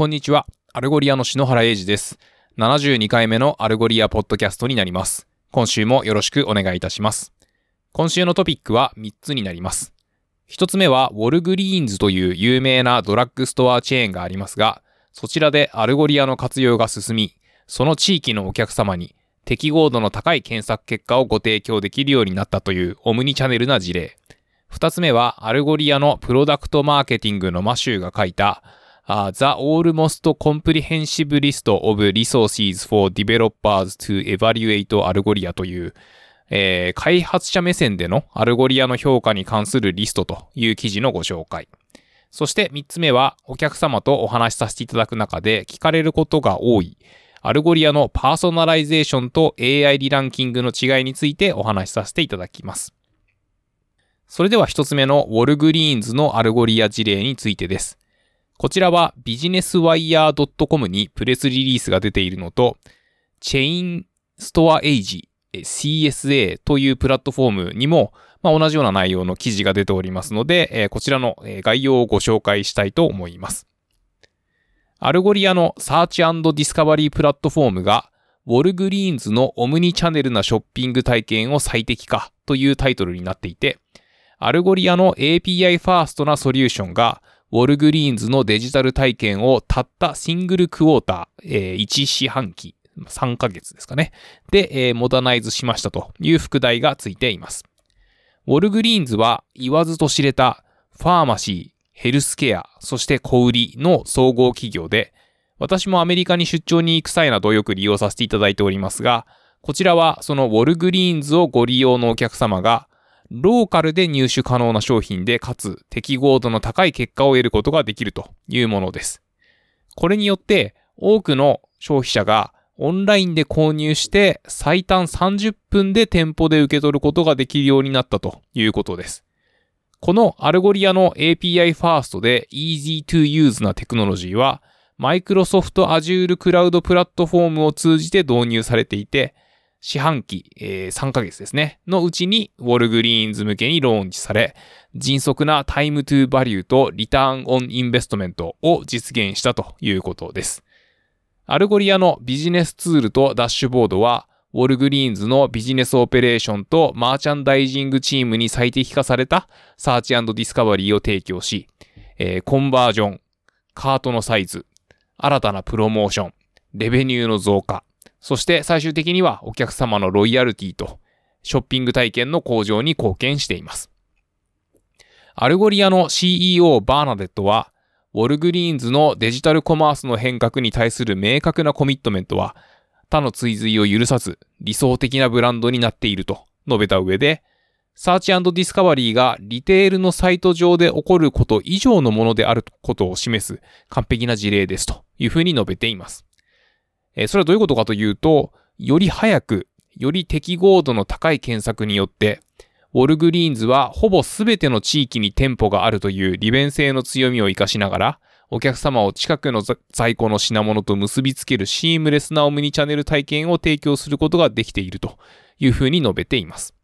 こんにちは。アルゴリアの篠原英二です。72回目のアルゴリアポッドキャストになります。今週もよろしくお願いいたします。今週のトピックは3つになります。1つ目は、ウォルグリーンズという有名なドラッグストアチェーンがありますが、そちらでアルゴリアの活用が進み、その地域のお客様に適合度の高い検索結果をご提供できるようになったというオムニチャネルな事例。2つ目は、アルゴリアのプロダクトマーケティングのマシューが書いた、Uh, the almost comprehensive list of resources for developers to evaluate Algolia という、えー開発者目線でのアルゴリアの評価に関するリストという記事のご紹介。そして3つ目はお客様とお話しさせていただく中で聞かれることが多いアルゴリアのパーソナライゼーションと AI リランキングの違いについてお話しさせていただきます。それでは1つ目のウォルグリーンズのアルゴリア事例についてです。こちらはビジネスワイヤー .com にプレスリリースが出ているのと、チェインストアエイジ CSA というプラットフォームにも、まあ、同じような内容の記事が出ておりますので、えこちらの概要をご紹介したいと思います。アルゴリアのサーチディスカバリープラットフォームが、ウォルグリーンズのオムニチャンネルなショッピング体験を最適化というタイトルになっていて、アルゴリアの API ファーストなソリューションが、ウォルグリーンズのデジタル体験をたった single quarter、えー1四半期、3ヶ月ですかね。で、えーモダナイズしましたという副題がついています。ウォルグリーンズは言わずと知れたファーマシー、ヘルスケア、そして小売りの総合企業で、私もアメリカに出張に行く際などよく利用させていただいておりますが、こちらはそのウォルグリーンズをご利用のお客様が、ローカルで入手可能な商品で、かつ適合度の高い結果を得ることができるというものです。これによって、多くの消費者がオンラインで購入して最短30分で店舗で受け取ることができるようになったということです。このアルゴリアの API ファーストで Easy to Use なテクノロジーは、Microsoft Azure Cloud プラットフォームを通じて導入されていて、四半期、えー3ヶ月ですね、のうちにウォルグリーンズ向けにローンチされ、迅速な time to value と return on investment を実現したということです。アルゴリアのビジネスツールとダッシュボードは、ウォルグリーンズのビジネスオペレーションとマーチャンダイジングチームに最適化されたサーチディスカバリーを提供し、えーコンバージョン、カートのサイズ、新たなプロモーション、レベニューの増加、そして最終的にはお客様のロイヤルティとショッピング体験の向上に貢献しています。アルゴリアの CEO バーナデットは、ウォルグリーンズのデジタルコマースの変革に対する明確なコミットメントは、他の追随を許さず理想的なブランドになっていると述べた上で、サーチディスカバリーがリテールのサイト上で起こること以上のものであることを示す完璧な事例ですというふうに述べています。えそれはどういうことかというと、より早く、より適合度の高い検索によって、ウォルグリーンズはほぼ全ての地域に店舗があるという利便性の強みを活かしながら、お客様を近くの在庫の品物と結びつけるシームレスなオムニチャンネル体験を提供することができているというふうに述べています。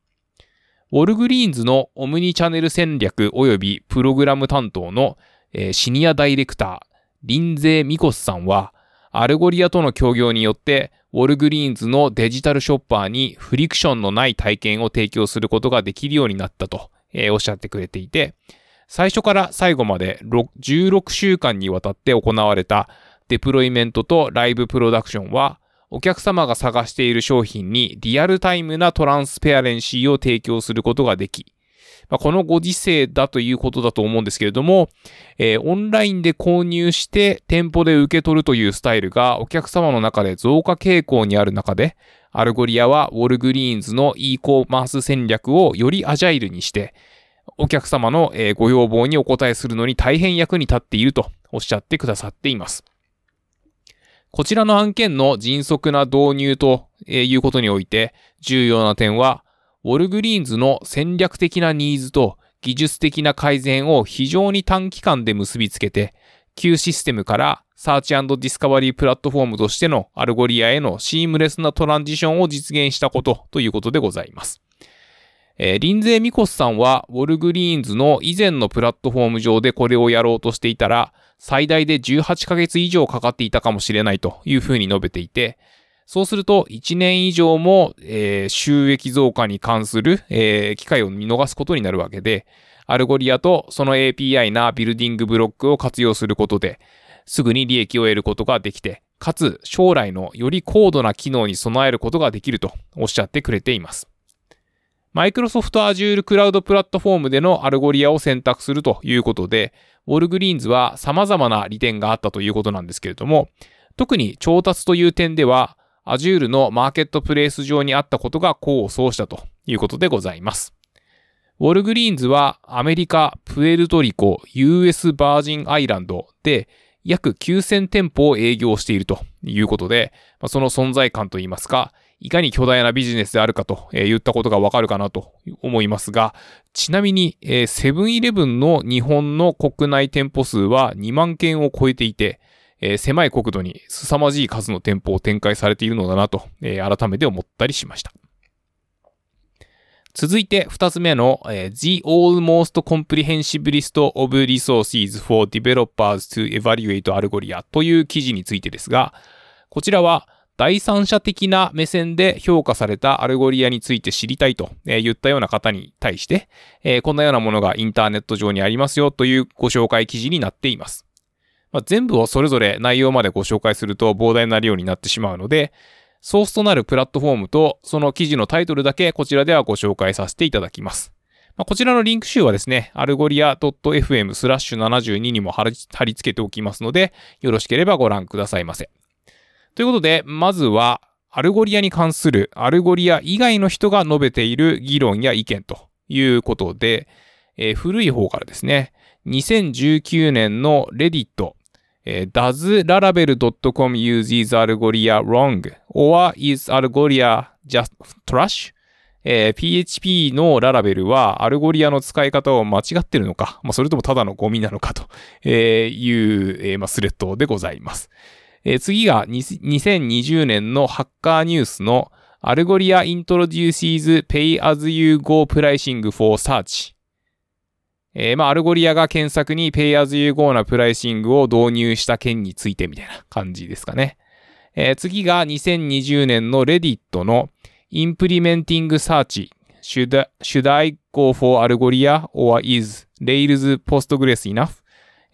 ウォルグリーンズのオムニチャンネル戦略及びプログラム担当の、え senior director、リンゼー・ミコスさんは、アルゴリアとの協業によって、ウォルグリーンズのデジタルショッパーにフリクションのない体験を提供することができるようになったと、えーおっしゃってくれていて、最初から最後まで16週間にわたって行われたデプロイメントと live production は、お客様が探している商品にリアルタイムな transparency を提供することができ、まあ、このご時世だということだと思うんですけれども、えーオンラインで購入して店舗で受け取るというスタイルがお客様の中で増加傾向にある中で、アルゴリアはウォルグリーンズの e コーマース戦略をよりアジャイルにして、お客様のご要望にお応えするのに大変役に立っているとおっしゃってくださっています。こちらの案件の迅速な導入ということにおいて重要な点は、ウォルグリーンズの戦略的なニーズと技術的な改善を非常に短期間で結びつけて、旧システムからサーチディスカバリープラットフォームとしてのアルゴリアへのシームレスなトランジションを実現したことということでございます。えー、リンゼー・ミコスさんは、ウォルグリーンズの以前のプラットフォーム上でこれをやろうとしていたら、最大で18ヶ月以上かかっていたかもしれないというふうに述べていて、そうすると1年以上も、えー、収益増加に関する、えー、機会を見逃すことになるわけで、アルゴリアとその API な building block を活用することで、すぐに利益を得ることができて、かつ将来のより高度な機能に備えることができるとおっしゃってくれています。マイクロソフト Azure クラウドプラットフォームでのアルゴリアを選択するということで、ウォルグリーンズは様々な利点があったということなんですけれども、特に調達という点では、Azure のマーケットプレイス上にあったことが功を奏したということでございます。ウォルグリーンズはアメリカ、プエルトリコ、US バージンアイランドで約9000店舗を営業しているということで、その存在感といいますか、いかに巨大なビジネスであるかと言ったことがわかるかなと思いますが、ちなみにセブンイレブンの日本の国内店舗数は2万件を超えていて、え狭い国土に凄まじい数の店舗を展開されているのだなとえ、改めて思ったりしました。続いて二つ目の、The Almost Comprehensive List of Resources for Developers to Evaluate Algolia という記事についてですが、こちらは第三者的な目線で評価されたアルゴリアについて知りたいと言ったような方に対して、こんなようなものがインターネット上にありますよというご紹介記事になっています。まあ、全部をそれぞれ内容までご紹介すると膨大な量になってしまうので、ソースとなるプラットフォームとその記事のタイトルだけこちらではご紹介させていただきます。まあ、こちらのリンク集はですね、アルゴリア .fm スラッシュ72にも貼り付けておきますので、よろしければご覧くださいませ。ということで、まずは、アルゴリアに関するアルゴリア以外の人が述べている議論や意見ということで、えー、古い方からですね、2019年の Reddit、えー、Does Laravel.com uses Algolia wrong? or is Algolia just trash? えー、PHP のララベルはアルゴリアの使い方を間違ってるのか、まあ、それともただのゴミなのかという、えーまあ、スレッドでございます。え、次が2020年のハッカーニュースのアルゴリア introduces pay as you go pricing for search。えー、まあ、アルゴリアが検索に pay as you go なプライシングを導入した件についてみたいな感じですかね。えー、次が2020年の Reddit の implementing search should, should I go for Algolia or is Rails Postgres enough?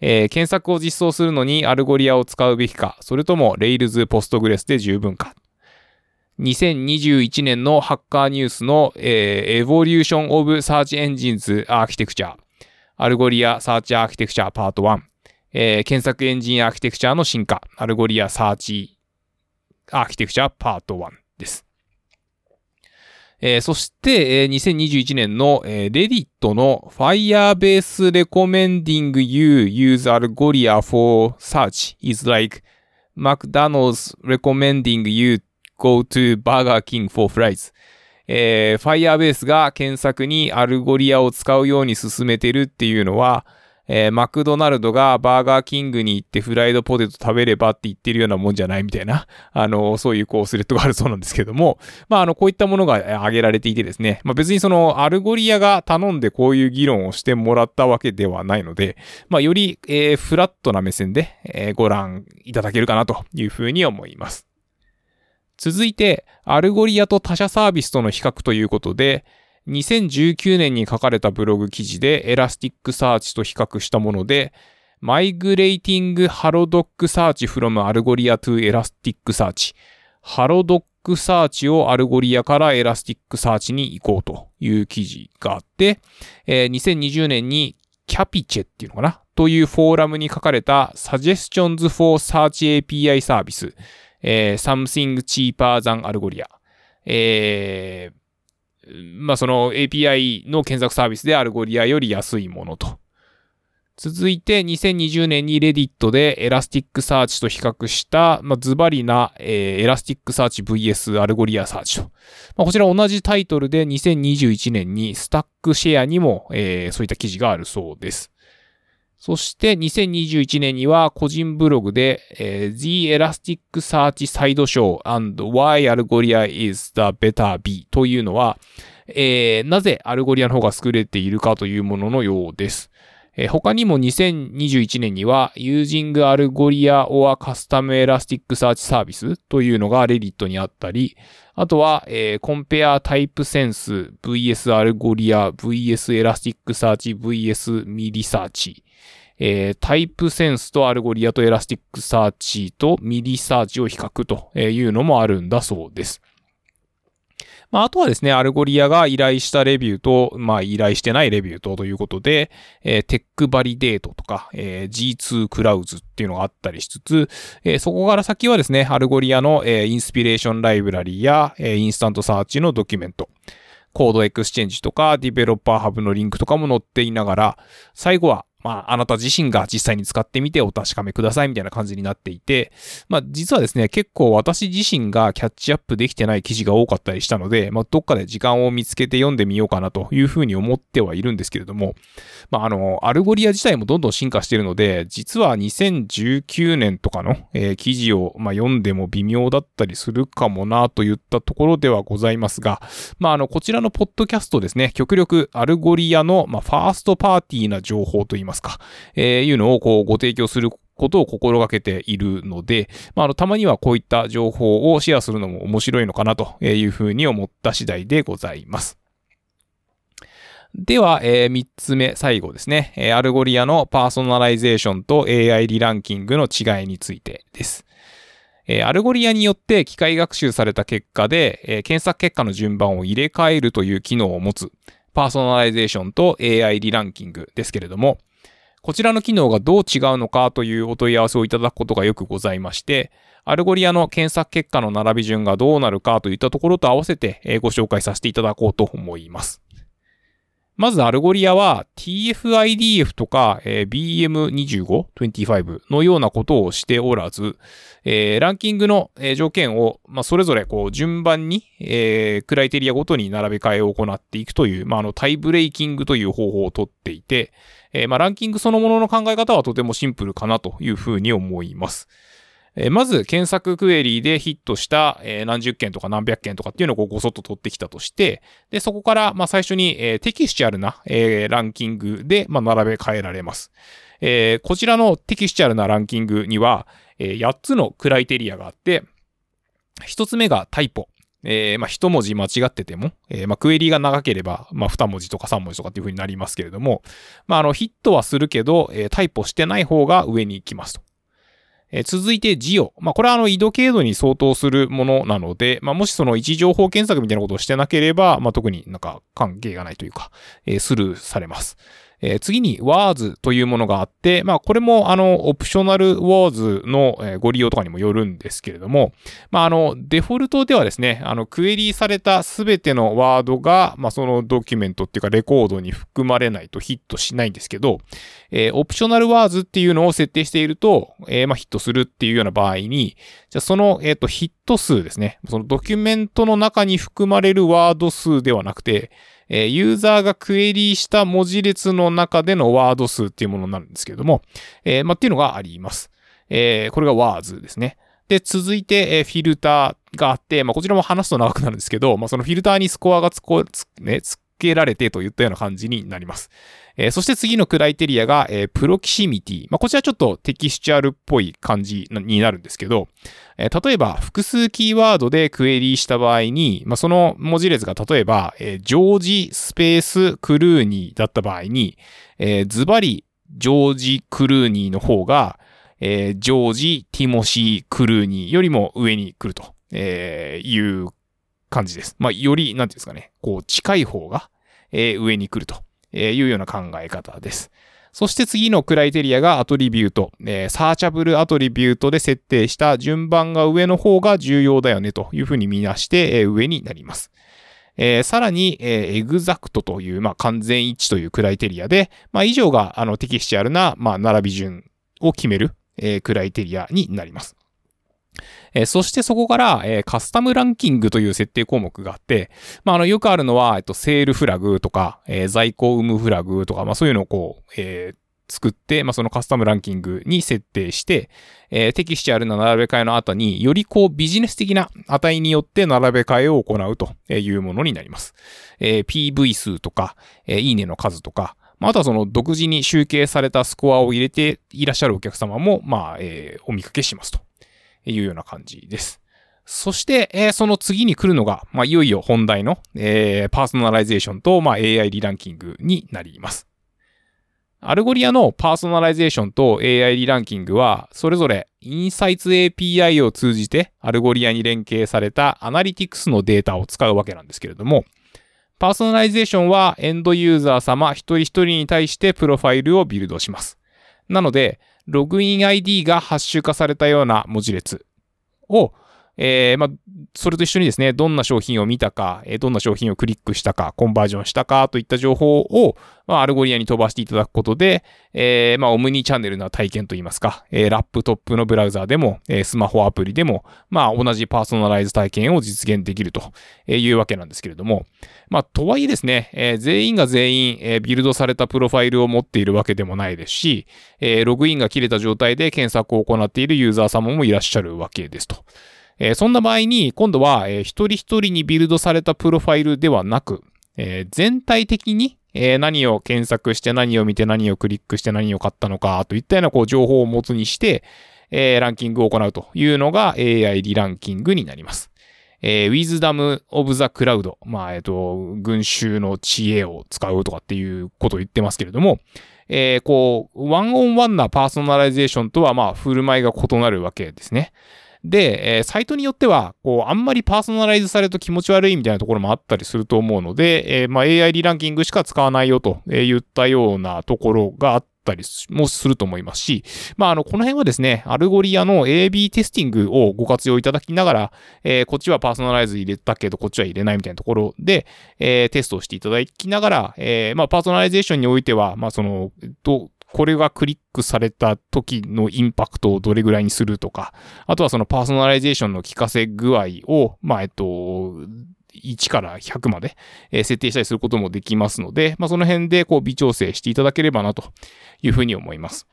えー、検索を実装するのにアルゴリアを使うべきか、それとも Rails Postgres で十分か。2021年のハッカーニュースの、えー、Evolution of Search Engines Architecture Algolia Search Architecture Part 1、えー、検索エンジンアーキテクチャの進化、アルゴリアサーチアーキテクチャパート1です。えー、そして、えー、2021年の、えー、Reddit の Firebase Recommending You Use Algolia for Search is like McDonald's Recommending You Go to Burger King for Fries えー、Firebase が検索にアルゴリアを使うように勧めてるっていうのは、えー、マクドナルドがバーガーキングに行ってフライドポテト食べればって言ってるようなもんじゃないみたいな、あの、そういうこうスレッドがあるそうなんですけども、まあ、あの、こういったものが挙げられていてですね、まあ別にそのアルゴリアが頼んでこういう議論をしてもらったわけではないので、まあより、えー、フラットな目線で、えー、ご覧いただけるかなというふうに思います。続いて、アルゴリアと他社サービスとの比較ということで、2019年に書かれたブログ記事でエラスティックサーチと比較したもので、 Migrating Halodoc Search from Algolia to Elasticsearch。ハロドックサーチをアルゴリアからエラスティックサーチに移行という記事があって、えー、2020年にキャピチェっていうのかな？というフォーラムに書かれた Suggestions for Search API Service、えー、something cheaper than Algolia。えー、まあ、その API の検索サービスでアルゴリアより安いものと。続いて2020年に Reddit でエラスティックサーチと比較した、まあ、ズバリな、えー、エラスティックサーチ VS アルゴリアサーチと。まあ、こちら同じタイトルで2021年にスタックシェアにも、えー、そういった記事があるそうです。そして2021年には個人ブログで、えー、The Elastic Search Side Show and Why Algoria is the Better B というのは、えー、なぜアルゴリアの方が優れているかというもののようです。えー、他にも2021年には Using Algoria or Custom Elastic Search Service というのが Reddit にあったり、あとは、えー、Compare Type Sense vs Algoria vs Elastic Search vs MiLiSearch えー、タイプセンスとアルゴリアとエラスティックサーチとミリサーチを比較というのもあるんだそうです。まあ、あとはですね、アルゴリアが依頼したレビューと、まあ、依頼してないレビューとということで、えー、テックバリデートとか、えー、G2 クラウズっていうのがあったりしつつ、えー、そこから先はですね、アルゴリアの、えー、インスピレーションライブラリや、えー、インスタントサーチのドキュメント、コードエクスチェンジとか、ディベロッパーハブのリンクとかも載っていながら、最後は、まあ、あなた自身が実際に使ってみてお確かめくださいみたいな感じになっていて、まあ、実はですね、結構私自身がキャッチアップできてない記事が多かったりしたので、まあ、どっかで時間を見つけて読んでみようかなというふうに思ってはいるんですけれども、まあ、あの、アルゴリア自体もどんどん進化しているので、実は2019年とかの、えー、記事を、まあ、読んでも微妙だったりするかもなといったところではございますが、まあ、あの、こちらのポッドキャストですね、極力アルゴリアの、まあ、ファーストパーティーな情報といいますますか、えーいうのをこうご提供することを心がけているので、まあ、あの、たまにはこういった情報をシェアするのも面白いのかなというふうに思った次第でございます。では、えー、3つ目、最後ですね。えー、アルゴリアのパーソナライゼーションと AI リランキングの違いについてです。えー、アルゴリアによって機械学習された結果で、えー、検索結果の順番を入れ替えるという機能を持つパーソナライゼーションと AI リランキングですけれども、こちらの機能がどう違うのかというお問い合わせをいただくことがよくございまして、アルゴリアの検索結果の並び順がどうなるかといったところと合わせてご紹介させていただこうと思います。まずアルゴリアは TF-IDF とか、えー、BM25、25のようなことをしておらず、えー、ランキングの、えー、条件を、まあ、それぞれこう順番に、えー、クライテリアごとに並べ替えを行っていくという、まあ、あのタイブレイキングという方法をとっていて、えー、まあ、ランキングそのものの考え方はとてもシンプルかなというふうに思います。えー、まず検索クエリーでヒットした、えー、何十件とか何百件とかっていうのをごそっと取ってきたとして、で、そこから、まあ、最初に、えー、テキスチャルな、えー、ランキングで、まあ、並べ替えられます。えー、こちらのテキスチャルなランキングには、えー、8つのクライテリアがあって、1つ目がタイポ。えー、まあ、一文字間違ってても、えー、まあ、クエリーが長ければ、まあ、二文字とか三文字とかっていう風になりますけれども、まあ、あの、ヒットはするけど、えー、タイプしてない方が上に行きますと。え、続いて、ジオ。まあ、これはあの、緯度経度に相当するものなので、まあ、もしその位置情報検索みたいなことをしてなければ、まあ、特になんか関係がないというか、えー、スルーされます。えー、次に WARS というものがあって、まあこれもあのオプショナル WARS の、えご利用とかにもよるんですけれども、まああのデフォルトではですね、あのクエリーされたすべてのワードが、まあそのドキュメントっていうかレコードに含まれないとヒットしないんですけど、えー、オプショナル WARS っていうのを設定していると、えー、まあヒットするっていうような場合に、じゃその、えっ、ー、とヒット数ですね、そのドキュメントの中に含まれるワード数ではなくて、えー、ユーザーがクエリーした文字列の中でのワード数っていうものになるんですけれども、えー、まあ、っていうのがあります。えー、これが WARS ですね。で、続いて、えー、フィルターがあって、まあ、こちらも話すと長くなるんですけど、まあ、そのフィルターにスコアがつこ、つ、ね、つけられてといったような感じになります。えー、そして次のクライテリアが、えー、プロキシミティ。まあ、こちらちょっとテキスチャルっぽい感じになるんですけど、えー、例えば複数キーワードでクエリーした場合に、まあ、その文字列が例えば、えー、ジョージスペースクルーニーだった場合に、えー、ズバリジョージクルーニーの方が、えー、ジョージ・ティモシー・クルーニーよりも上に来ると、えー、いう感じです。まあ、より、なんていうんですかね、こう、近い方が、え、上に来るというような考え方です。そして次のクライテリアがアトリビュート。えー、サーチャブルアトリビュートで設定した順番が上の方が重要だよねというふうに見なして、えー、上になります。えー、さらに、えー、エグザクトという、まあ、完全一致というクライテリアで、まあ、以上が、あの、テキスチャルな、まあ、並び順を決める、えー、クライテリアになります。えー、そしてそこから、えー、カスタムランキングという設定項目があって、まあ、あの、よくあるのは、えっと、セールフラグとか、えー、在庫有無フラグとか、まあ、そういうのをこう、え、作って、まあ、そのカスタムランキングに設定して、えーテキスチャルな並べ替えの後によりこうビジネス的な値によって並べ替えを行うというものになります。えー PV 数とか、えーいいねの数とか、まあ、あとはその独自に集計されたスコアを入れていらっしゃるお客様も、まあ、えーお見かけしますというような感じです。そして、えーその次に来るのが、まあ、いよいよ本題の、えーパーソナライゼーションと、まあ、AI リランキングになります。アルゴリアのパーソナライゼーションと AI リランキングは、それぞれインサイツ API を通じてアルゴリアに連携されたアナリティクスのデータを使うわけなんですけれども、パーソナライゼーションはエンドユーザー様一人一人に対してプロファイルをビルドします。なので、ログイン ID がハッシュ化されたような文字列を、えーまあ、それと一緒にですね、どんな商品を見たか、えーどんな商品をクリックしたか、コンバージョンしたかといった情報を、まあ、アルゴリアに飛ばしていただくことで、えーまあ、オムニチャンネルな体験といいますか、えーラップトップのブラウザーでも、えースマホアプリでも、まあ、同じパーソナライズ体験を実現できるというわけなんですけれども、まあ、とはいえですね、えー全員が全員、えービルドされたプロファイルを持っているわけでもないですし、えーログインが切れた状態で検索を行っているユーザー様もいらっしゃるわけですと。えーそんな場合に、今度は、えー一人一人にビルドされたプロファイルではなく、えー全体的に、えー何を検索して何を見て何をクリックして何を買ったのかといったようなこう情報を持つにして、えーランキングを行うというのが AI リランキングになります。えー、Wisdom of the Crowd。まあ、えっ、と、群衆の知恵を使うとかっていうことを言ってますけれども、えーこう、 one on one なパーソナライゼーションとは、まあ、振る舞いが異なるわけですね。で、えーサイトによっては、こう、あんまりパーソナライズされると気持ち悪いみたいなところもあったりすると思うので、えーまあ、AI リランキングしか使わないよと言ったようなところがあったりもすると思いますし、まあ、あの、この辺はですね、アルゴリアの AB テスティングをご活用いただきながら、えーこっちはパーソナライズ入れたけど、こっちは入れないみたいなところで、えーテストをしていただきながら、えーまあ、パーソナライゼーションにおいては、まあ、その、ど、これがクリックされた時のインパクトをどれぐらいにするとか、あとはそのパーソナライゼーションの効かせ具合を、まあ、えっと、1から100まで、設定したりすることもできますので、まあ、その辺でこう微調整していただければなというふうに思います。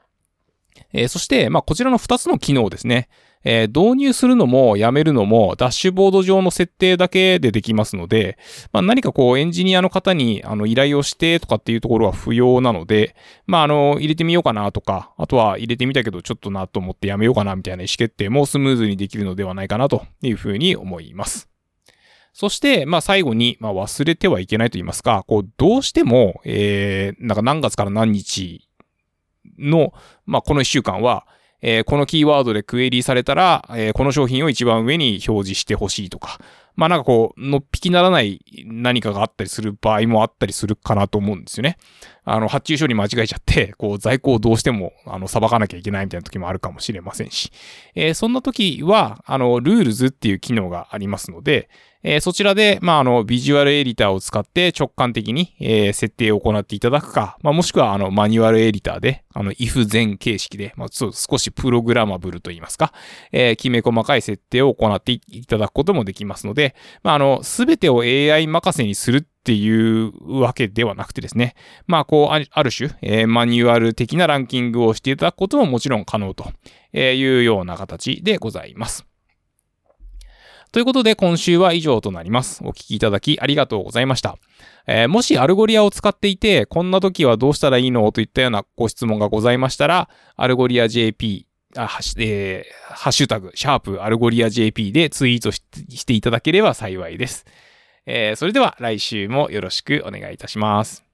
えーそして、まあ、こちらの2つの機能ですね。えー導入するのもやめるのもダッシュボード上の設定だけでできますので、まあ、何かこうエンジニアの方にあの依頼をしてとかっていうところは不要なので、まあ、あの、入れてみようかなとか、あとは入れてみたけどちょっとなと思ってやめようかなみたいな意思決定もスムーズにできるのではないかなというふうに思います。そして、まあ最後に、まあ忘れてはいけないと言いますか、こう、どうしても、えー、なんか何月から何日の、まあこの1週間は、えーこのキーワードでクエリーされたら、えーこの商品を一番上に表示してほしいとか、まあなんかこう、のっぴきならない何かがあったりする場合もあったりするかなと思うんですよね。あの、発注処理間違えちゃって、こう、在庫をどうしても、あの、捌かなきゃいけないみたいな時もあるかもしれませんし、えーそんな時は、あの、 Rules っていう機能がありますので、えーそちらで、まあ、あの、ビジュアルエディターを使って直感的に、えー設定を行っていただくか、まあ、もしくは、あの、マニュアルエディターで、あの、if then 形式で、まあ、そう少しプログラマブルと言いますか、えーきめ細かい設定を行っていただくこともできますので、まあ、あの、すべてを AI 任せにするっていうわけではなくてですね、まあ、こう、ある種、えーマニュアル的なランキングをしていただくことももちろん可能というような形でございます。ということで今週は以上となります。お聞きいただきありがとうございました。えーもしアルゴリアを使っていて、こんな時はどうしたらいいの？といったようなご質問がございましたら、アルゴリア JP、あハッシュえーハッシュタグ、シャープアルゴリア JP でツイートししていただければ幸いです。えーそれでは来週もよろしくお願いいたします。